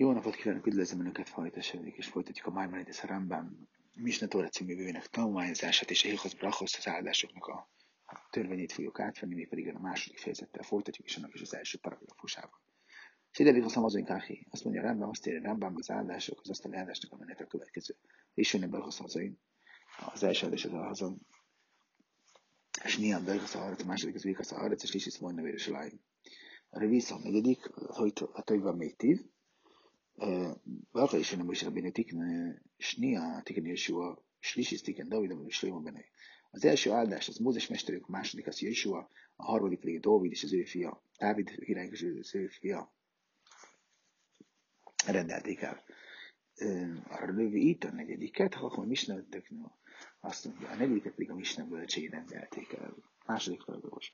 Jó napot kívánok, üdvözlöm Önöket, Fajtasedik, és folytatjuk a Maimonides Rambam Misne Tóra című bővének tanulmányozását és a Hilhoz Brachos az áldásoknak a törvényét fogjuk átvenni, mi pedig a második fejezettel folytatjuk, és annak is az első paragrafusával. Szidevik a szamazon káhi. Azt mondja Rambam, azt írja Rambam, az áldások, az asztali áldásnak a menet a következő. És jönnek be Az első áldás az a hazon. És Nian Bergasz a a második az Vikasz a és Lisis Mojna Véröseláim. A Revisz a negyedik, a Tojva Métív, ואף הישנה משה רבינו תיקן שנייה, תיקן ישוע, שלישי תיקן דוד, אבל שלמה benne. Az első áldás az Mózes mesterük, a második az Jésua, a harmadik pedig Dávid és az ő fia, Dávid király és az ő fia rendelték el. A rövi itt a negyediket, ha akkor Misnevetek, azt mondja, a negyediket pedig a Misne bölcsei rendelték el. Második paragrafus.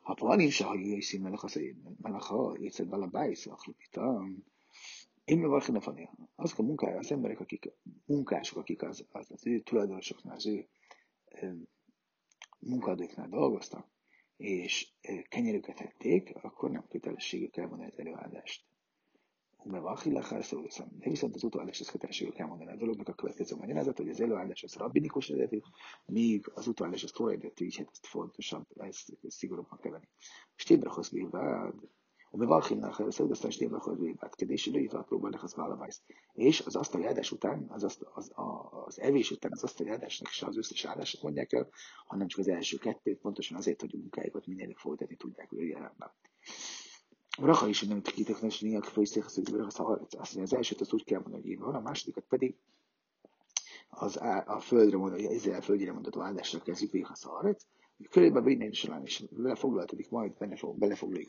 Ha van is, ha jöjjön melech az melech, ha étszer bele bájsz, akkor én Mevarchen Afanea. Azok a munkája, az emberek, akik munkások, akik az, az, az ő tulajdonosoknál, az ő munkadóknál dolgoztak, és kenyerüket ették, akkor nem kötelességük elmondani az előadást. De viszont az utóállás az kötelességük elmondani a dolognak a következő magyarázat, hogy az előállás az rabbinikus eredetű, míg az utóállás az tóra eredetű, így hát ezt fontosabb, ezt, szigorúbban kell venni. Stébrachhoz Mevarchim Nachel Szöldözten Stémel Hordvégbátkedésére, illetve a próbálnak az válavász. És az asztali áldás után, az, az, az, az evés után az asztali áldásnak se az összes áldását mondják el, hanem csak az első kettőt, pontosan azért, hogy a munkáikat minél folytatni tudják a jelenben. Raha is, nem kitek, nem sinek, főszék, azt mondja, az elsőt az úgy kell mondani, hogy így van, a másodikat pedig az, a, a földre mondott, Izrael földjére mondott áldásra kezdjük, hogy ha körülbelül Bojna Jeruzsálem is belefoglaltatik majd, benne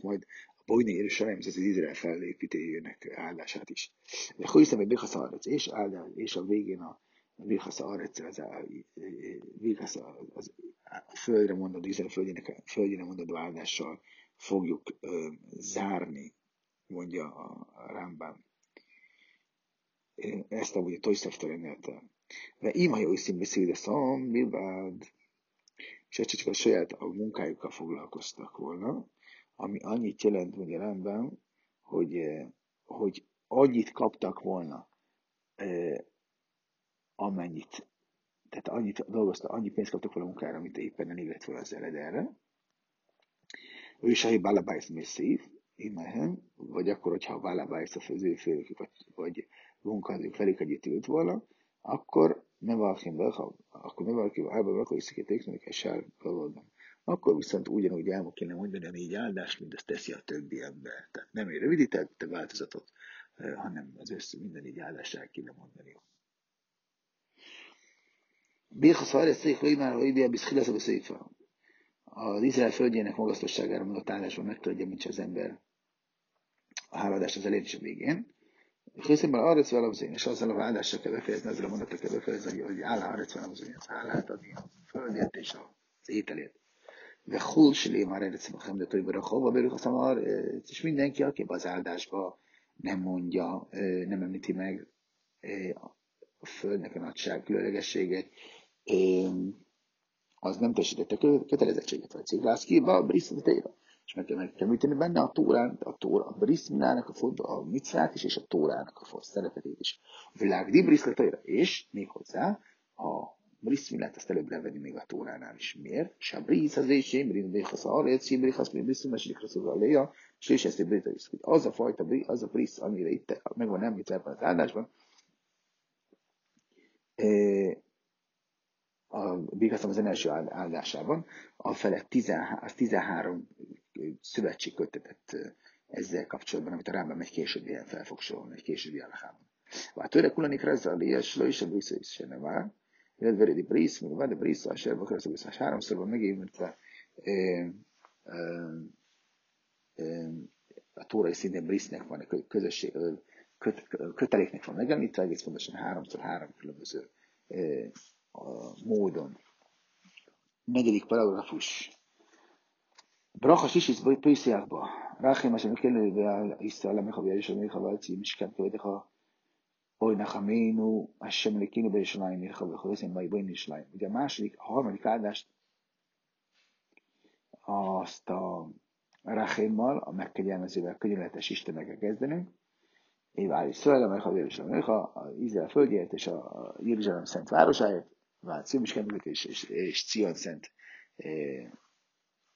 majd a Bojna Jeruzsálem, ez az Izrael felépítőjének áldását is. De hogy hiszem, hogy Bichasz Arec, és áldás, és a végén a Bichasz Arec, az a, Bichasz az, a földre mondod, Izrael földjének, földjére mondod áldással fogjuk ö, zárni, mondja a, Rambam. Ezt a Toyszaft rendelte. De ima jó iszim beszél, szom, bilbád és csak a saját a munkájukkal foglalkoztak volna, ami annyit jelent a rendben, hogy, eh, hogy annyit kaptak volna, eh, amennyit, tehát annyit dolgoztak, annyi pénzt kaptak volna a munkára, amit éppen illett volna az erre. Ő a Balabájsz Messzív, imehen, vagy akkor, hogyha Balabájsz a főnökük, vagy, vagy munkahelyük felük együtt ült volna, akkor nem valkin be, ha, akkor nem valaki hálban, akkor iszik egy esár valóban. Akkor viszont ugyanúgy el kéne mondani a négy áldást, mint azt teszi a többi ember. Tehát nem egy rövidített változatot, eh, hanem az össze minden négy áldást el kéne mondani. Birchas Várja Szék Lémár, hogy Ibia Biszkilesz a Széfa. Az Izrael földjének magasztosságára mondott állásban megtudja, mint az ember a háladás az elérés végén. Hiszem, arra vele az és azzal a váldással kell befejezni, ezzel a mondatot kell befejezni, hogy áll arra vele az hálát adni a földért és az ételért. De hol silé már erre szemben, de többre hova belül a szamar, és mindenki, aki az áldásba nem mondja, nem említi meg a földnek a nagyság, különlegességet, az nem tesítette kötelezettséget, vagy ciglászkiba, brisztetéra és meg kell, meg kell műteni benne a tórán, a tóra, a briszminának, a, fog, a micvát is, és a tórának a szerepetét is. Világ dibriszletaira, és még hozzá a briszminát azt előbb levenni még a tóránál is. Miért? A brisz az és én brisz béchasz a arét, én brisz mi briszmin, és brisz a léja, és és ezt is. Az a fajta, az a brisz, amire itt megvan említve ebben az áldásban, a Bigasztam az első áldásában, a felett 13, az 13 szövetség kötetett ezzel kapcsolatban, amit a Rámban egy későbbi fel fog sorolni, egy későbbi állahában. Vár tőle kulanik rezzal, ilyes, lo is a brisza is se ne vár. Illetve veredi brisz, még van, de brisza, a serba keresztül brisza. Háromszor van megévültve a tórai szintén brisznek van, a közösség, köt, köteléknek van megemlítve, egész pontosan háromszor három különböző módon. Negyedik paragrafus. ברוך השישית בואי פריסיח בו. רחם השם כן ועל ישראל עמך וישמעך וארצי משכן כבודך אוי נחמינו השם לקינו בירושלים מלך וכועסם באי בואי ירושלים. Ugye a második, a harmadik áldást azt a Rachémmal, a megkegyelmezővel, könyörületes Istenekkel kezdenünk, Évál Izrael, amely ha Jeruzsálem, ha Izrael földjét és a Jeruzsálem szent városáért, vált Cion is és, és, és Cion szent eh,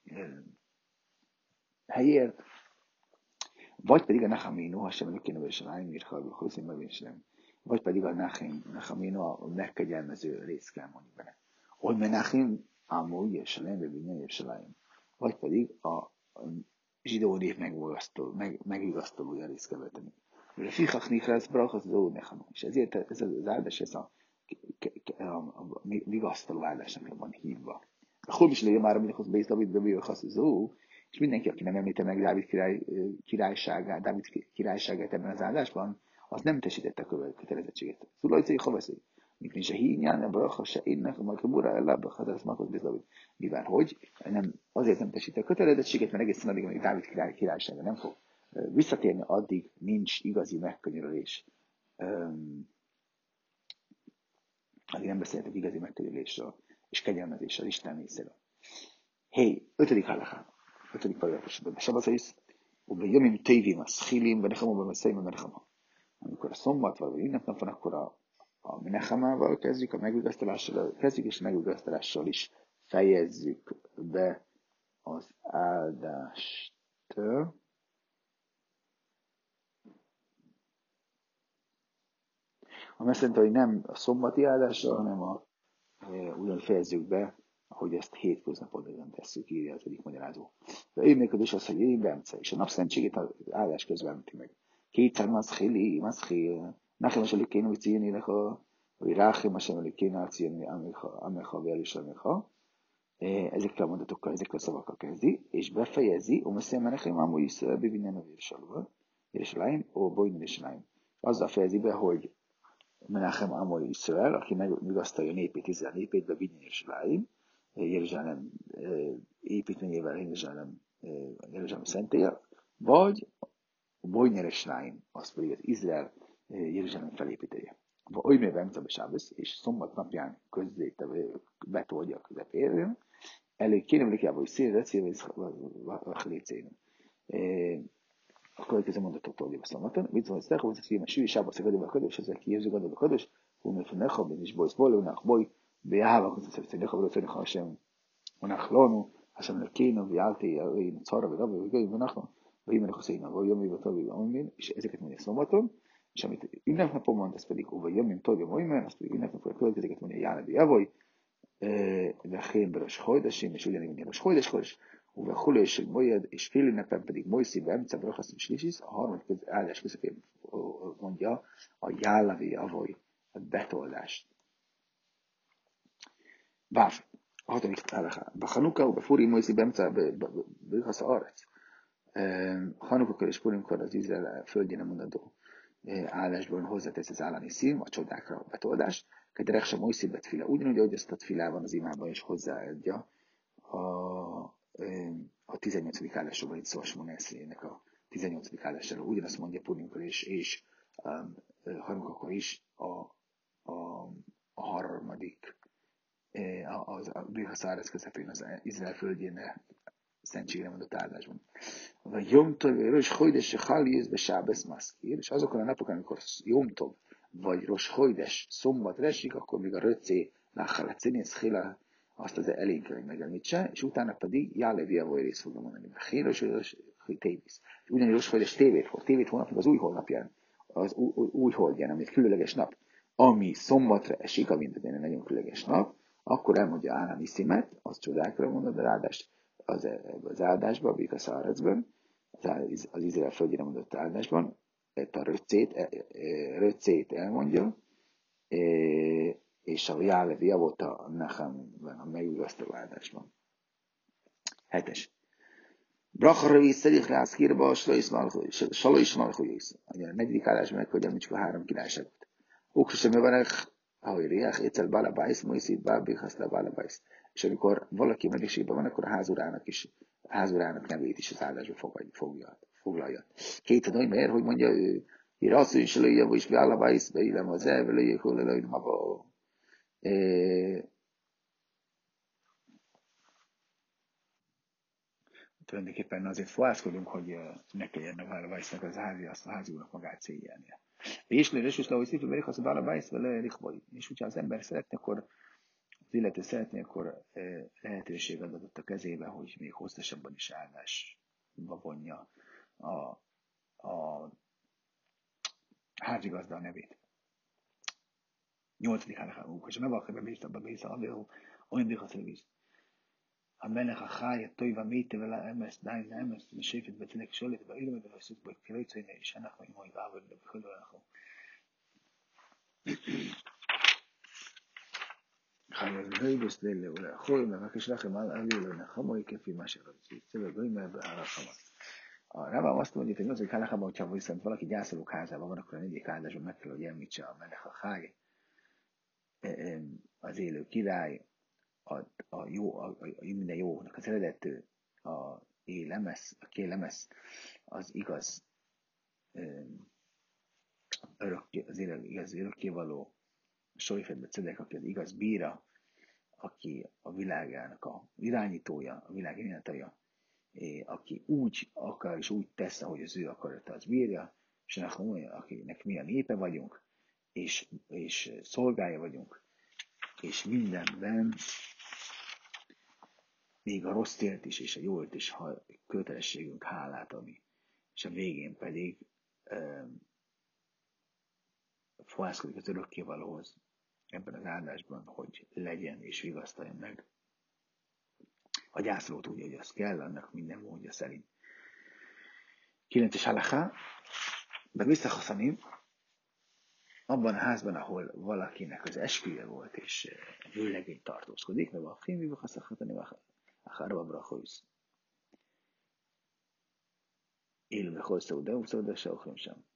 eh, helyért, vagy pedig a Nachamino, ha sem kéne és ráim írhalva, hozni meg vagy pedig a Nachim, Nachamino, a megkegyelmező rész kell mondjuk benne. Hogy menachim, ámúgy és nem bevinni és ráim. Vagy pedig a zsidó nép megvigasztoló, meg, megvigasztolója rész kell vetni. A fichach nichaz brachas zó nechanó. És ezért ez az áldás, ez a, a, a, a vigasztaló áldásnak van hívva. A is legyen már, amikor Bész David bevívja a zó, és mindenki, aki nem említe meg Dávid király, királyságát, Dávid királyságát ebben az áldásban, az nem tesítette a kötelezettséget. Szulajcai haveszé. Mint se hínyán, a bracha se énnek, a markabura ellábba, ha ez makot David. Mivel hogy? Nem, azért nem tesítette a kötelezettséget, mert egészen addig, amíg Dávid király, királysága nem fog visszatérni, addig nincs igazi megkönyörülés. Addig nem beszéltek igazi megkönyörülésről és kegyelmezésről Isten részéről. Hé, ötödik halaká, ötödik paragrafusban. Ubbe jömim tévim, a schilim, benechamom, benechamom, benechamom. Amikor a szombat vagy ünnepnap van, akkor a, a menechamával kezdjük, a megvigasztalással kezdjük, és a megvigasztalással is fejezzük be az áldást. ami azt jelenti, hogy nem a szombati áldással, hanem a, e, ugyan fejezzük ahogy ezt hétköznapodban tesszük, írja az egyik magyarázó. De ő működés az, hogy én Bence, és a napszentségét az áldás közben említi meg. Kétszer maszkhili, maszkhil, nachem is elik kéne, hogy cíni leha, vagy ráchem a sem elik kéne, cíni, ameha, vel is ameha. Ezekkel a mondatokkal, ezekkel a szavakkal kezdi, és befejezi, o messzem menechem, amúgy is bivinen a vérsalva, és láim, ó, bojnin és láim. Azzal fejezi be, hogy Menachem Amor Israel, aki megvigasztalja népét, Izrael népét, be és Láim, Jeruzsálem építményével, Jeruzsálem, Jeruzsálem szentélye, vagy Láim, az pedig az Izrael Jeruzsálem felépítője. Oly Bemca Sábesz, és szombat napján közzéte, betolja a közepérőn, elég kéne, hogy szélre, szélre, szélre, a következő mondatot oldja a szombaton. Mit szól, hogy az a sűrű sába szakadóba a kadós, ezek kijövző gadol a kadós, hú, mert necha, és bolysz bolónak, boly, ויהב אנחנו צדיך ורצונך השם. ונחלונו השם אלוקינו ויעלתי ירינו צורה ולא ובגויים ונחנו ואם אנחנו עושים ויום יבטו ויום מין איזה כתמון יסום אותו שם אינף נפומון תספדיק וביום ימתו יום מין אז אינף נפומון כזה כתמון יענה ויבוי אה, ואחרים בראש חודש, אם ישו מן ראש חודש חודש ובכולי של מויד השפיל נפם פדיק מויסי באמצע ברוך ברוכס משלישיס הור מתקד על השקיספים מונדיאל או יאללה ויבוי הבטו על דשת betoldást. Báv, a hatodik állaká. Bachanuka, u befuri Mojszi Bemce Brachasza Arec. Hanukakor és Purimkor az Izrael földjén mondandó állásban hozzátesz az állani szín, a csodákra a betoldást. Kederek sem Mojszi betfile, ugyanúgy, ahogy ezt a filában az imában is hozzáadja a a 18. állásról itt szó a a 18. állásáról. Ugyanazt mondja Purinkor és, és um, Hanukakor is a, a, a harmadik az a Birhaszárez közepén az Izrael földjén szentségre mondott áldásban. Vagy Jomtov, Rosh Hojdes, Haliz, Besábesz, Maszkír, és azokon a napokon, amikor Jomtov, vagy Rosh Hojdes szombat esik, akkor még a Röcé, Nachal, Cenész, Hila, azt az elénk kell, hogy megemlítse, és utána pedig Jálevi Avoy részt fogja mondani. Héros, Tévisz. Ugyanis hogy és tévét hol. Tévét holnap, az új holnapján, az új, új, holdján, amit különleges nap, ami szombatra esik, amint egy nagyon különleges nap, akkor elmondja Állami Szimet, az csodákra mondod, a áldást az, az áldásban, a Bikaszárecben, az, az Izrael földjére mondott áldásban, a röccét, e, e, röccét elmondja, e, és a Jálev javott a Nechemben, a megvigasztaló áldásban. Hetes. Brachara is szedik rász kírba, Salo is Malchujész. A negyedik áldásban meg, hogy említsük a három királyságot. Ukrusem Överech, ahogy Riach, Écel Balabájsz, Moiszid, Bábi, Haszla Balabájsz. És amikor valaki melegségben van, akkor a házurának is, a házurának nevét is az áldásba fogja, foglalja. Két a miért, hogy mondja ő, Irasszú is lője, vagy Balabájsz, beillem az elvelőjék, hol lőjön, maga tulajdonképpen azért fohászkodunk, hogy ne kelljen a az házi, azt a házi magát szégyelnie. És lőrös, és lehogy szívül, mert az a Weiss, vele És hogyha az ember szeretne, akkor az illető szeretné, akkor lehetőség adott a kezébe, hogy még hosszasabban is állásba vonja a, a házigazda a nevét. Nyolcadik hálakában, és meg akar bebízta, bebízta, amivel olyan szerviz. המלך החי, הטוי והמיטה ולאמס, דיין לאמס, משיפת בצלק שולת, ואילו מבלסות בו, כאילו יצאים איש, אנחנו עם אוי ואבו, ובכל דבר אנחנו. חי ולבי בסדל, אולי אחוי, ורק יש לכם על אלי, אלי, נחום אוי כיפי, מה שרוצה, יצא לגוי מהבהר החמות. הרבה עמוס תמוד יפינו, זה יקרה לך מאוד שבו יסן, ולא כדי עשה לו כזה, אבל אנחנו נדע, יקרה לזה, ומתלו ימית שהמלך החי, אז יהיה a, a jó, a, a, minden jónak az eredető, a élemesz, a kélemesz, az igaz, örökké, az igaz örökkévaló, a Sojfedbe Cedek, aki az igaz bíra, aki a világának a irányítója, a világ irányítója, aki úgy akar és úgy tesz, ahogy az ő akarata az bírja, és akinek mi a népe vagyunk, és, és szolgája vagyunk, és mindenben, még a rossz is, és a jót is, ha kötelességünk hálát adni. És a végén pedig um, fohászkodik az örökkévalóhoz ebben az áldásban, hogy legyen és vigasztaljon meg a gyászlót úgy, hogy az kell, annak minden módja szerint. 9-es halaká, de visszahaszanim, abban a házban, ahol valakinek az esküje volt, és vőlegény tartózkodik, mert a film, hogy haszakhatani harba brachois. Élu bechol szauda, szauda se sem.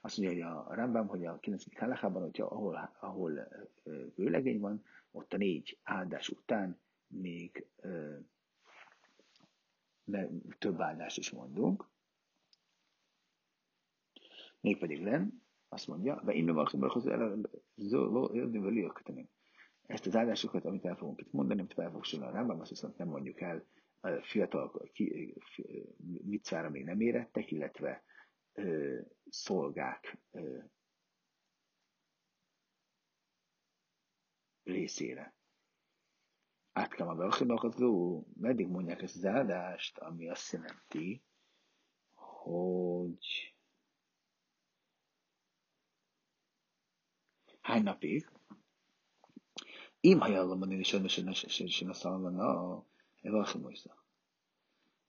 Azt mondja, hogy a Rambam, hogy a 9. halachában, hogyha ahol, ahol vőlegény van, ott a négy áldás után még ö, több áldást is mondunk. Mégpedig len, azt mondja, ve innen valaki köteni. Ezt az áldásokat, amit el fogunk itt mondani, amit fel fog sorolni a Rambam, azt viszont nem mondjuk el, fiatal ki, mit szára még nem érettek, illetve ö, szolgák ö, részére. Átkám a Belchimakazó, meddig mondják ezt az áldást, ami azt jelenti, hogy hány napig? Im hajallom én is önösen a szalmana, Evalchimoisa.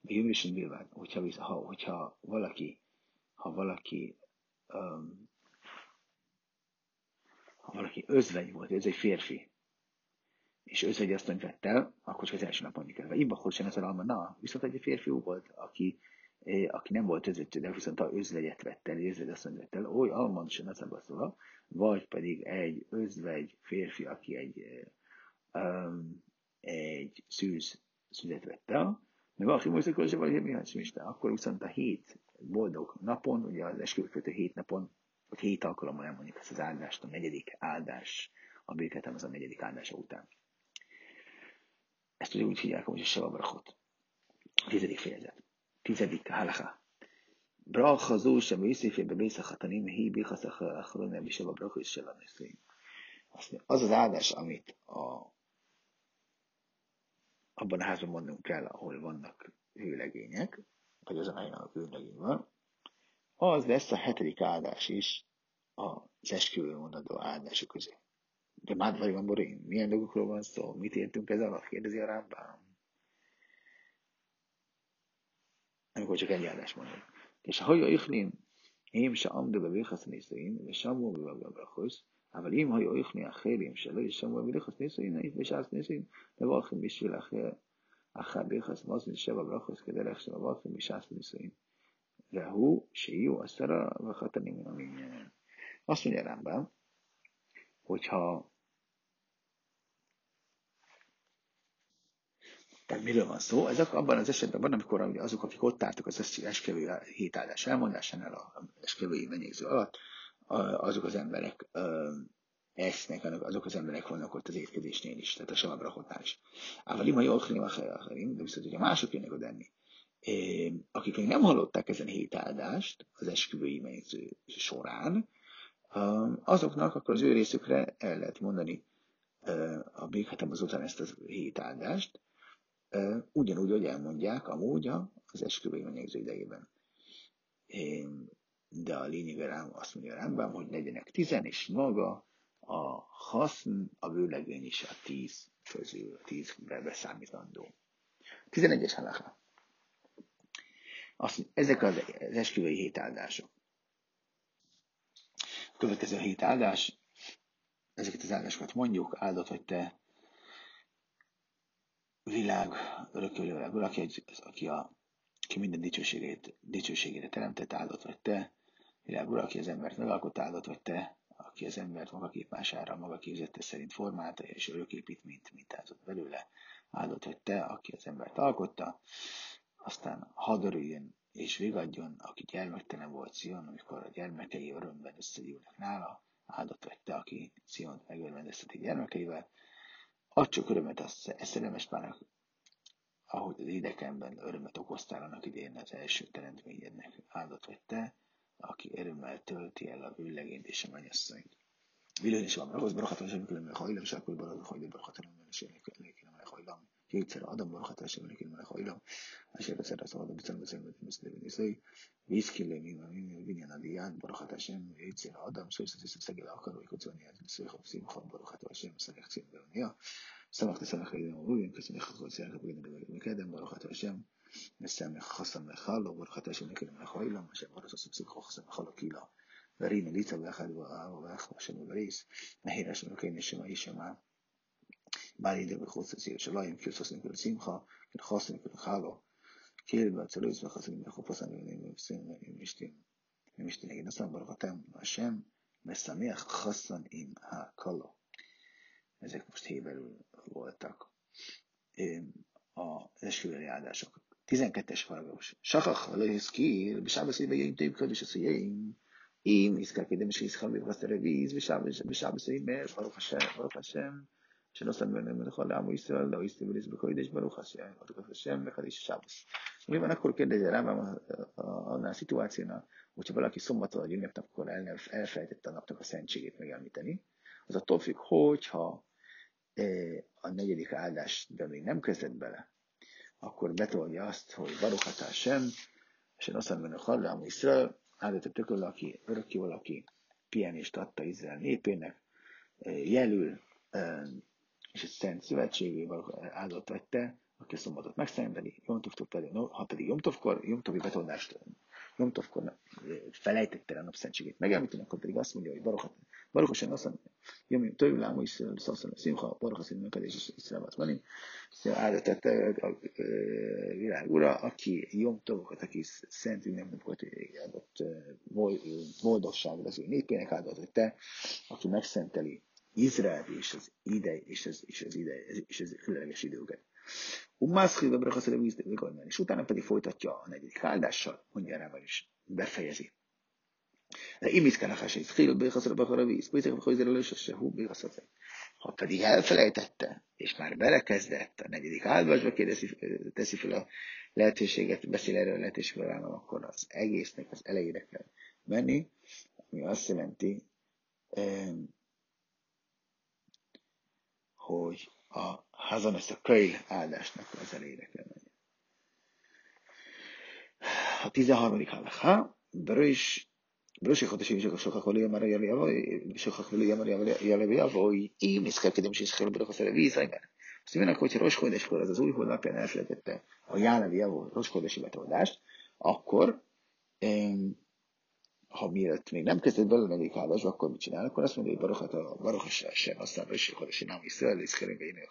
Bővősen nyilván, hogyha, ha, hogyha valaki, ha valaki um, ha valaki özvegy volt, ez egy férfi, és özvegy asszonyt vett el, akkor csak az első nap mondjuk el. Imba sem ez na, viszont egy férfiú volt, aki, aki nem volt özvegy, de viszont a özvegyet vett el, özvegy asszonyt vett el, oly alman sem ez a vagy pedig egy özvegy férfi, aki egy, um, egy szűz szüzet vett el, meg valaki se vagy mi akkor viszont a hét boldog napon, ugye az esküvőkötő hét napon hogy hét alkalommal elmondjuk ezt az áldást, a negyedik áldás, a béketem az a negyedik áldása után. Ezt ugye úgy hívják, hogy a Sevabrachot. Tizedik fejezet. Tizedik halacha. Bracha zó sem őszéfébe bészachatanim, hi bichaszach achronem, és Sevabrachot is Sevaneszéim. Az az áldás, amit a, abban a házban mondunk kell, ahol vannak hőlegények, vagy azon a helyen, ahol hőlegény van, az lesz a hetedik áldás is az esküvő mondandó áldások közé. De már vagy van Borin, milyen dolgokról van szó, mit értünk ez alatt, kérdezi a Rámbám. Amikor csak egy áldás mondom. És ha haja ichnim, én se amdu be vichasz nézőin, és samu be brachos, אבל אם היו איכני אחרים שלא ישמעו בריחס נישואין, היית בשעת נישואין, מברכים בשביל אחר, אחר בריחס מוזן שבע ברכוס כדי להכשיר מברכים בשעת נישואין. Lehu, Siu, Asztara, Vachatanim, ami azt mondja Rambam, hogyha Tehát miről van szó? Ezek abban az esetben van, amikor azok, akik ott álltak az eskevő hétáldás elmondásánál, a eskevői menyegző alatt, azok az emberek esznek, azok az emberek vannak ott az étkezésnél is, tehát a savabrahotnál is. Jól a de viszont, hogyha mások jönnek oda enni, akik még nem hallották ezen hét áldást az esküvői megyző során, azoknak akkor az ő részükre el lehet mondani a Békhetem azután ezt a hét áldást, ugyanúgy, hogy elmondják amúgy az esküvői menyegző idejében. De a lényeg rám azt mondja rám, hogy legyenek tizen, és maga a haszn, a vőlegény is a tíz közül, a tízbe beszámítandó. 11-es halaká. Azt, ezek az, az esküvői hét áldások. A következő hét áldás, ezeket az áldásokat mondjuk, áldott vagy te világ, örökölő világ, aki, aki, a, aki minden dicsőségét, dicsőségére teremtett, áldott vagy te, világ ura, aki az embert megalkott, áldott vagy te, aki az embert maga képmására, maga képzette szerint formálta, és öröképítményt mintázott belőle, áldott vagy te, aki az embert alkotta, aztán hadd örüljön és vigadjon, aki gyermektelen volt Szion, amikor a gyermekei örömben összegyűlnek nála, áldott vagy te, aki Sziont megörvendezteti gyermekeivel, Adj csak örömet a szerelmes párnak, ahogy az idegenben örömet okoztál annak idén az első teremtményednek. Áldott vagy te, aki örömmel tölti el a vőlegényt és a mennyasszonyt. Vilőn is van, ahhoz barahatom, sem különben hajlam, és akkor barad, hajlam, barahatom, és énekelni, hajlam. יצר אדם ולכת השם אלוקים מלך העולם, אשר עושה לעשות ובצלם בצלם את מסלם וניסי, ויזכי לימים עמים ובניין עליין, ברכת השם ויצר אדם, שלושת עשרה סגל עקר ויקוצו ענייה, וסריך ופסים חום, ברכת השם, סליח צים ואונייה, סמך תסמך לידם ורובים, כסמיך חוציה כבגן ומקדם, ברכת השם, מסמך חסם מחלו, ברכת השם אלוקים מלך העולם, אשר עושה סמך חסם מחלו קהילה. ورينا ليتا واخد وآه واخ وشم وبريس نهي أشم كين الشمعي شمعه bei dir mit Hose sie soll ihm Kuss aus dem Kulsim ha in Hose mit dem Hallo kill bei zu Luis nach Hose mit Hose an dem Sim im Mistim im Mistim gegen das Barakatam Hashem mesamih Hasan im ha Kolo es ist gut hier weil wo attack im a es wir ja da schon 12 Farbos Schach lo iskir bshabas ibayim אם יזכר קדם שיזכר מברסת הרביז, ושם בשם בשם בשם בשם בשם Hashem, שנוסד בהם מלך העולם וישראל, לא יסתים וליס בקודש, ברוך השם, ברוך השם, מחדש sábasz. Mi van akkor kérdezi rám annál a szituációnál, hogyha valaki szombaton vagy ünnepnapkor el, elfelejtette a napnak a szentségét megemlíteni, az attól függ, hogyha a negyedik áldás, de még nem kezdett bele, akkor betolja azt, hogy Baruch sem, és én azt mondom, hogy Hallám Iszrael, áldott a tököl, aki örökké valaki pihenést adta Izrael népének, jelül, és egy szent szövetségével áldott vette, aki a szombatot megszenveli, Jomtovtól pedig, ha pedig Jomtovkor, Jomtovi betonást, Jomtovkor felejtette el a napszentségét megemlíteni, akkor pedig azt mondja, hogy Baruchat, Baruchosan azt mondja, Jomim tőlül lámú is szaszon szóval a szimha, Baruchosan működés is szilvat van, áldott a világ ura, aki Jomtovokat, aki szent ünnepnapot adott boldogságra az ő népének áldott, hogy te, aki megszenteli Izrael és az ide és az, és az ide és az különleges időket. Ummászki Vebrechaszere Vigornán, és utána pedig folytatja a negyedik áldással, mondja rá, is befejezi. Im is kell a hasít, Hil Bechaszere Becharavíz, Pétek Bechazere Lösöse, Hú Bechaszere. Ha pedig elfelejtette, és már belekezdett a negyedik áldásba, kérdezi, teszi fel a lehetőséget, beszél erről a lehetőségről állam, akkor az egésznek az elejére kell menni, ami azt jelenti, e, hogy a hazan ezt a kölyl áldásnak az elejére kell menni. A 13. halaká, is בראשי חודשים שכח ולא יאמר שכח ולא יאמר יעלה ויבואי, אם נזכר כדי שיזכר ברוך השרה וישראל. Azt mondják, hogy Rosh Kodeskor az az új hónapján elfelejtette a Jálevi Javó Rosh Kodesi betoldást, akkor ha mielőtt még nem kezdett bele negyedik áldásba, akkor mit csinál? Akkor azt mondja, hogy Barochat a Baroch sem, aztán Rosh Kodesi nem Iszrael, Iszkerünk a Jének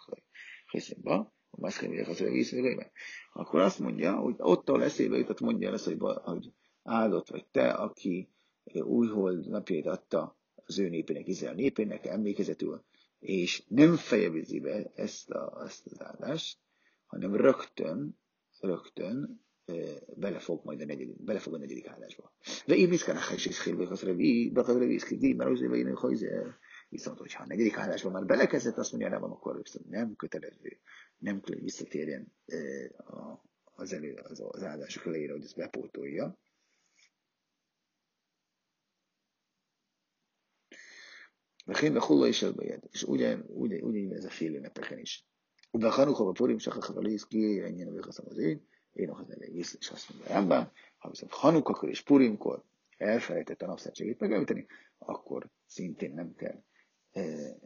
Hiszemba, a Maszkerünk az Iszrael, akkor azt mondja, hogy ottól eszébe jutott, mondja el ezt, hogy, hogy áldott vagy te, aki újhold napjait adta az ő népének, Izrael népének emlékezetül, és nem fejezi be ezt, a, ezt az áldást, hanem rögtön, rögtön bele fog majd a negyedik, bele fog a negyedik áldásba. De én viszkán a is is hírbe az revi, bakad revi is kidi, mert azért vagy hogy Viszont, hogyha a negyedik áldásban már belekezdett, azt mondja, van, akkor viszont nem kötelező, nem kell, hogy visszatérjen az, elő, az, az áldások elejére, hogy ezt bepótolja. וכן בחולו יש על ביד. ugyan, ugyan, ugyan ez a fél ünnepeken is. De Hanukkah, Purim, Sakach, Valész, ki, ennyien a végaszom az én, én ahhoz elég észre, és azt mondja Rambam, ha viszont Hanukkakor és Purimkor elfelejtett a napszertségét megemlíteni, akkor szintén nem kell e, e,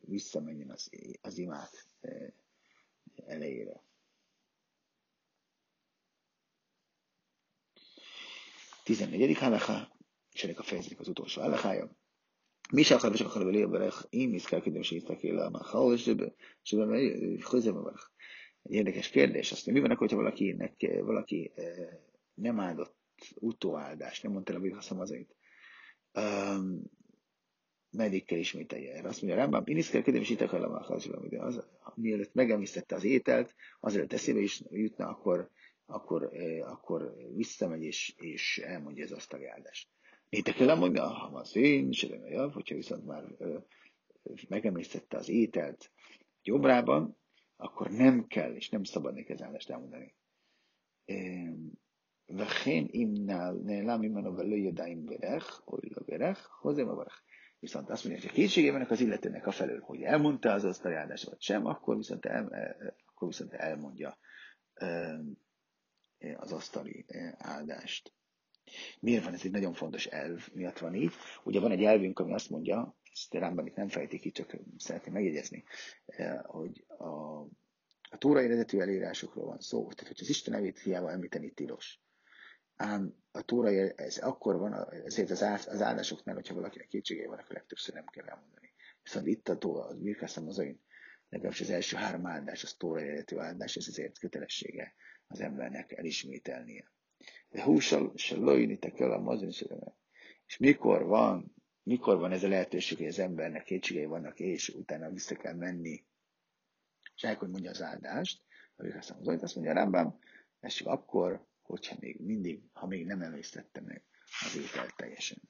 visszamenjen az, az imát e, elejére. 14. halaká, és ennek a fejezetnek az utolsó halakája. מי שאכל ושכח לבלי יברך, אם נזכר כדי שיסתכל המאכל שבאמת חוזר מברך. Egy érdekes kérdés, azt mi van akkor, hogyha valakinek, valaki nem áldott utóáldást, nem mondta el a birhaszamazait, um, meddig kell ismételje erre? Azt mondja, Rambam, iniszkel kedem is itek az, mielőtt megemésztette az ételt, azért eszébe is jutna, akkor, akkor, akkor visszamegy és, és elmondja az azt a áldást. Nétek el mondja, ha az én, jav, hogyha viszont már megemésztette az ételt jobbrában, akkor nem kell és nem szabad neki az állást elmondani. וכן אם נעלם ממנו ולא ידע אם בירך או לא בירך, חוזר מברך. Viszont azt mondja, hogy ha kétségé vannak az illetőnek a felől, hogy elmondta az azt a áldást, vagy sem, akkor viszont, el, akkor viszont elmondja az asztali áldást. Miért van ez egy nagyon fontos elv, miatt van így? Ugye van egy elvünk, ami azt mondja, Rámban itt nem fejtik ki, csak szeretném megjegyezni, hogy a, a tóra eredetű elírásokról van szó, tehát hogy az Isten nevét hiába említeni tilos. Ám a tóra, ez akkor van, ezért az, az áldásoknál, hogyha valakinek kétségei van, akkor legtöbbször nem kell elmondani. Viszont itt a tóra, az Birkászam az olyan, legalábbis az első három áldás, az tóra eredetű áldás, ez azért kötelessége az embernek elismételnie. De húsal se lojnitek el a mazin És mikor van, mikor van ez a lehetőség, hogy az embernek kétségei vannak, és utána vissza kell menni, és hogy mondja az áldást, a Birkászam az azt mondja Rambam, ez csak akkor, hogyha még mindig, ha még nem emésztette meg az ételt teljesen.